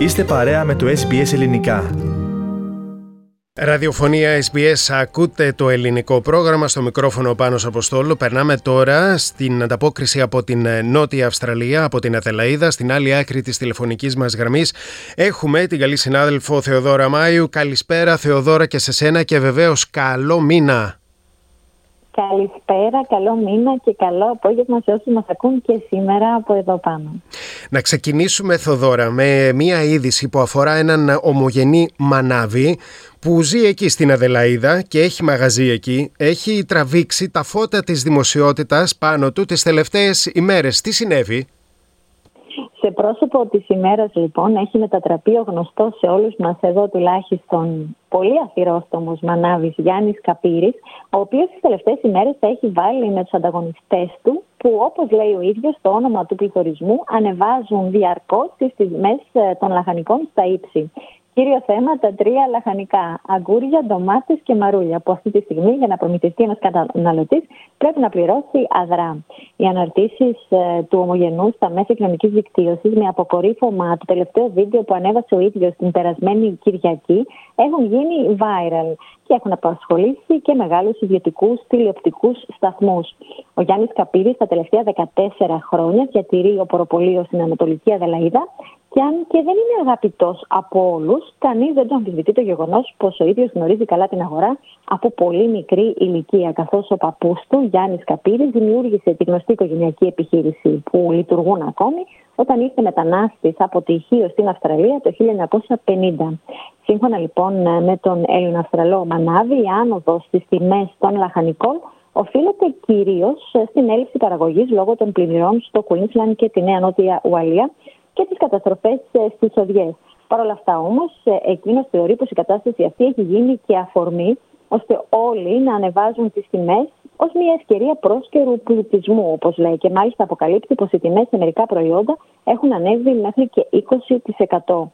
Είστε παρέα με το SBS Ελληνικά. Ραδιοφωνία SBS, ακούτε το ελληνικό πρόγραμμα στο μικρόφωνο πάνω Αποστόλου. Περνάμε τώρα στην ανταπόκριση από την Νότια Αυστραλία, από την Αδελαίδα, στην άλλη άκρη της τηλεφωνικής μας γραμμής. Έχουμε την καλή συνάδελφο Θεοδόρα Μάιου. Καλησπέρα Θεοδόρα και σε σένα και βεβαίως καλό μήνα. Καλησπέρα, καλό μήνα και καλό απόγευμα σε όσους μας ακούν και σήμερα από εδώ πάνω. Να ξεκινήσουμε Θοδόρα με μία είδηση που αφορά έναν ομογενή μανάβη που ζει εκεί στην Αδελαίδα και έχει μαγαζί εκεί. Έχει τραβήξει τα φώτα της δημοσιότητας πάνω του τις τελευταίες ημέρες. Τι συνέβη; Σε πρόσωπο της ημέρας λοιπόν έχει μετατραπεί ο γνωστός σε όλους μας εδώ τουλάχιστον πολύ αφιρόστομος μανάβης Γιάννης Καπύρης ο οποίος τις τελευταίες ημέρες θα έχει βάλει με τους ανταγωνιστές του που όπως λέει ο ίδιος το όνομα του πληθωρισμού ανεβάζουν διαρκώς τις τιμές ε, των λαχανικών στα ύψη. Κύριο θέμα τα τρία λαχανικά. Αγκούρια, ντομάτες και μαρούλια. Που αυτή τη στιγμή για να προμηθευτεί ένας καταναλωτής πρέπει να πληρώσει αδρά. Οι αναρτήσεις ε, του ομογενούς στα μέσα κοινωνικής δικτύωσης με αποκορύφωμα το τελευταίο βίντεο που ανέβασε ο ίδιος την περασμένη Κυριακή έχουν γίνει viral και έχουν απασχολήσει και μεγάλους ιδιωτικούς τηλεοπτικούς σταθμούς. Ο Γιάννης Καπύρη τα τελευταία 14 χρόνια διατηρεί ο Ποροπολείο στην Ανατολική Αδελαίδα και αν και δεν είναι αγαπητός από όλους, κανείς δεν τον αμφισβητεί το γεγονός πως ο ίδιος γνωρίζει καλά την αγορά από πολύ μικρή ηλικία. Καθώς ο παππούς του, Γιάννης Καπύρη, δημιούργησε τη γνωστή οικογενειακή επιχείρηση που λειτουργούν ακόμη όταν ήρθε μετανάστης από τη Χίο στην Αυστραλία το 1950. Σύμφωνα λοιπόν με τον Έλληνα Αυστραλό Μανάβη, η άνοδος στις τιμές των λαχανικών οφείλεται κυρίως στην έλλειψη παραγωγής λόγω των πλημμυρών στο Queensland και τη Νέα Νότια Ουαλία και τις καταστροφές ε, στις οδιές. Παρ' όλα αυτά όμως, ε, εκείνος θεωρεί πως η κατάσταση αυτή έχει γίνει και αφορμή ώστε όλοι να ανεβάζουν τις τιμές ως μια ευκαιρία πρόσκαιρου πλουτισμού, όπως λέει. Και μάλιστα αποκαλύπτει πως οι τιμές σε μερικά προϊόντα έχουν ανέβει μέχρι και 20%.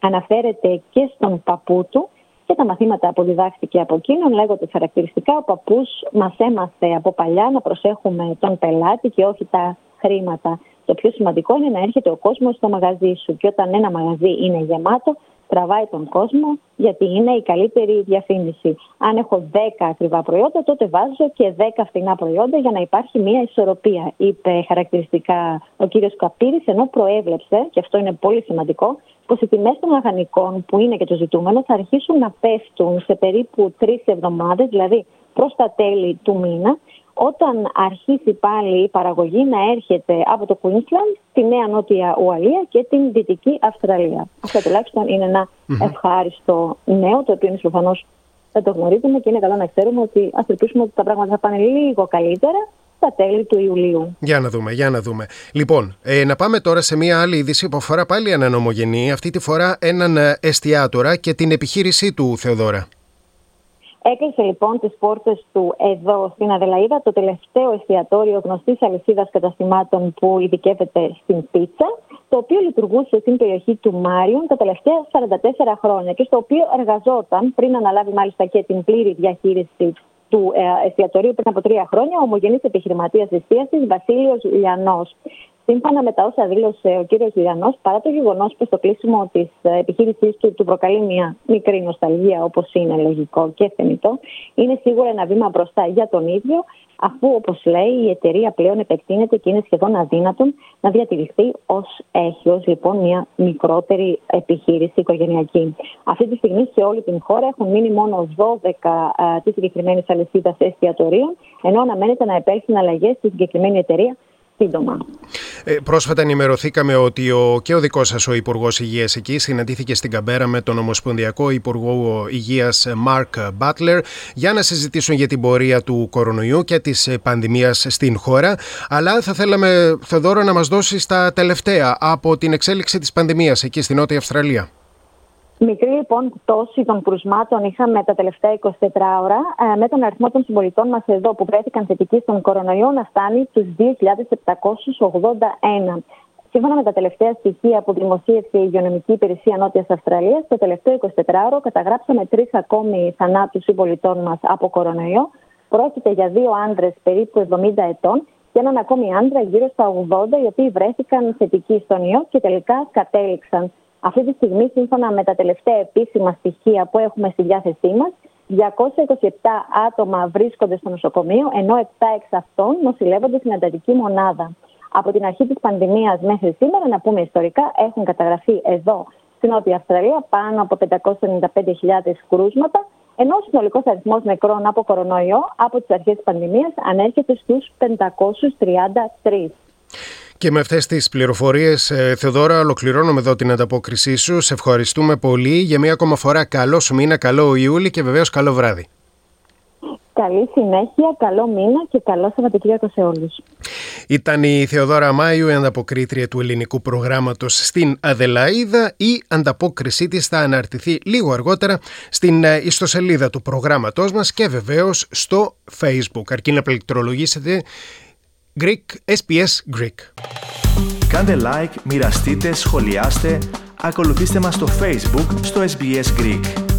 Αναφέρεται και στον παππού του και τα μαθήματα που διδάχθηκε από εκείνον, λέγοντα χαρακτηριστικά: Ο παππούς μας έμαθε από παλιά να προσέχουμε τον πελάτη και όχι τα χρήματα. Το πιο σημαντικό είναι να έρχεται ο κόσμος στο μαγαζί σου. Και όταν ένα μαγαζί είναι γεμάτο, τραβάει τον κόσμο, γιατί είναι η καλύτερη διαφήμιση. Αν έχω 10 ακριβά προϊόντα, τότε βάζω και 10 φθηνά προϊόντα για να υπάρχει μια ισορροπία, είπε χαρακτηριστικά ο κύριος Καπύρης, ενώ προέβλεψε, και αυτό είναι πολύ σημαντικό, πως οι τιμές των λαχανικών, που είναι και το ζητούμενο, θα αρχίσουν να πέφτουν σε περίπου τρεις εβδομάδες, δηλαδή προς τα τέλη του μήνα, όταν αρχίσει πάλι η παραγωγή να έρχεται από το Queensland, τη Νέα Νότια Ουαλία και την Δυτική Αυστραλία. Αυτό τουλάχιστον είναι ένα ευχάριστο νέο, το οποίο εμείς προφανώς δεν το γνωρίζουμε και είναι καλό να ξέρουμε ότι ας ελπίσουμε ότι τα πράγματα θα πάνε λίγο καλύτερα στα τέλη του Ιουλίου. Για να δούμε, για να δούμε. Λοιπόν, ε, να πάμε τώρα σε μια άλλη είδηση που αφορά πάλι έναν ομογενή, αυτή τη φορά έναν ε, εστιατόρα και την επιχείρησή του, Θεοδόρα. Έκλεισε λοιπόν τις πόρτες του εδώ στην Αδελαίδα, το τελευταίο εστιατόριο γνωστής αλυσίδας καταστημάτων που ειδικεύεται στην πίτσα, το οποίο λειτουργούσε στην περιοχή του Μάριον τα τελευταία 44 χρόνια και στο οποίο εργαζόταν πριν αναλάβει μάλιστα και την πλήρη διαχείριση του ε, εστιατορίου πριν από τρία χρόνια ο ομογενής επιχειρηματίας εστίαση Βασίλειος Λιανός. Σύμφωνα με τα όσα δήλωσε ο κύριος Λιανός, παρά το γεγονός πω το κλείσιμο της επιχείρησής του του προκαλεί μια μικρή νοσταλγία, όπως είναι λογικό και θεμητό, είναι σίγουρα ένα βήμα μπροστά για τον ίδιο, αφού όπως λέει η εταιρεία πλέον επεκτείνεται και είναι σχεδόν αδύνατο να διατηρηθεί ως έχει, ως λοιπόν μια μικρότερη επιχείρηση οικογενειακή. Αυτή τη στιγμή σε όλη την χώρα έχουν μείνει μόνο 12 τη συγκεκριμένη αλυσίδα εστιατορίων, ενώ αναμένεται να επέλθουν αλλαγές στη συγκεκριμένη εταιρεία σύντομα. Ε, πρόσφατα ενημερωθήκαμε ότι ο, και ο δικός σας ο Υπουργός Υγείας εκεί συναντήθηκε στην Καμπέρα με τον Ομοσπονδιακό Υπουργό Υγείας Μάρκ Μπάτλερ για να συζητήσουν για την πορεία του κορονοϊού και της πανδημίας στην χώρα. Αλλά θα θέλαμε, Θεοδόρο, να μας δώσεις τα τελευταία από την εξέλιξη της πανδημίας εκεί στη Νότια Αυστραλία. Μικρή λοιπόν πτώση των κρουσμάτων είχαμε τα τελευταία 24 ώρα, ε, με τον αριθμό των συμπολιτών μας εδώ που βρέθηκαν θετικοί στον κορονοϊό να φτάνει στους 2.781. Σύμφωνα με τα τελευταία στοιχεία που δημοσίευσε η Υγειονομική Υπηρεσία Νότιας Αυστραλίας, το τελευταίο 24ωρο καταγράψαμε τρεις ακόμη θανάτους συμπολιτών μας από κορονοϊό. Πρόκειται για δύο άντρες περίπου 70 ετών και έναν ακόμη άντρα γύρω στα 80, οι οποίοι βρέθηκαν θετικοί στον ιό και τελικά κατέληξαν Αυτή τη στιγμή, σύμφωνα με τα τελευταία επίσημα στοιχεία που έχουμε στη διάθεσή μας, 227 άτομα βρίσκονται στο νοσοκομείο, ενώ 7 εξ αυτών νοσηλεύονται στην εντατική μονάδα. Από την αρχή της πανδημίας μέχρι σήμερα, να πούμε ιστορικά, έχουν καταγραφεί εδώ στην Νότια Αυστραλία πάνω από 595.000 κρούσματα, ενώ ο συνολικός αριθμός νεκρών από κορονοϊό από τις αρχές της πανδημίας ανέρχεται στους 533. Και με αυτές τις πληροφορίες, ε, Θεοδόρα, ολοκληρώνουμε εδώ την ανταπόκρισή σου. Σε ευχαριστούμε πολύ. Για μία ακόμα φορά καλός σου μήνα, καλό Ιούλη και βεβαίως καλό βράδυ. Καλή συνέχεια, καλό μήνα και καλό Σαββατοκύριακο σε όλους. Ήταν η Θεοδόρα Μάιου, η ανταποκρίτρια του ελληνικού προγράμματος στην Αδελαίδα. Η ανταπόκρισή της θα αναρτηθεί λίγο αργότερα στην ε, ιστοσελίδα του προγράμματός μας και βεβαίως στο Facebook. Αρκεί να πληκτρολογήσετε Greek SPS Greek. Κάντε like, μοιραστείτε, σχολιάστε, ακολουθήστε μας στο Facebook στο SBS Greek.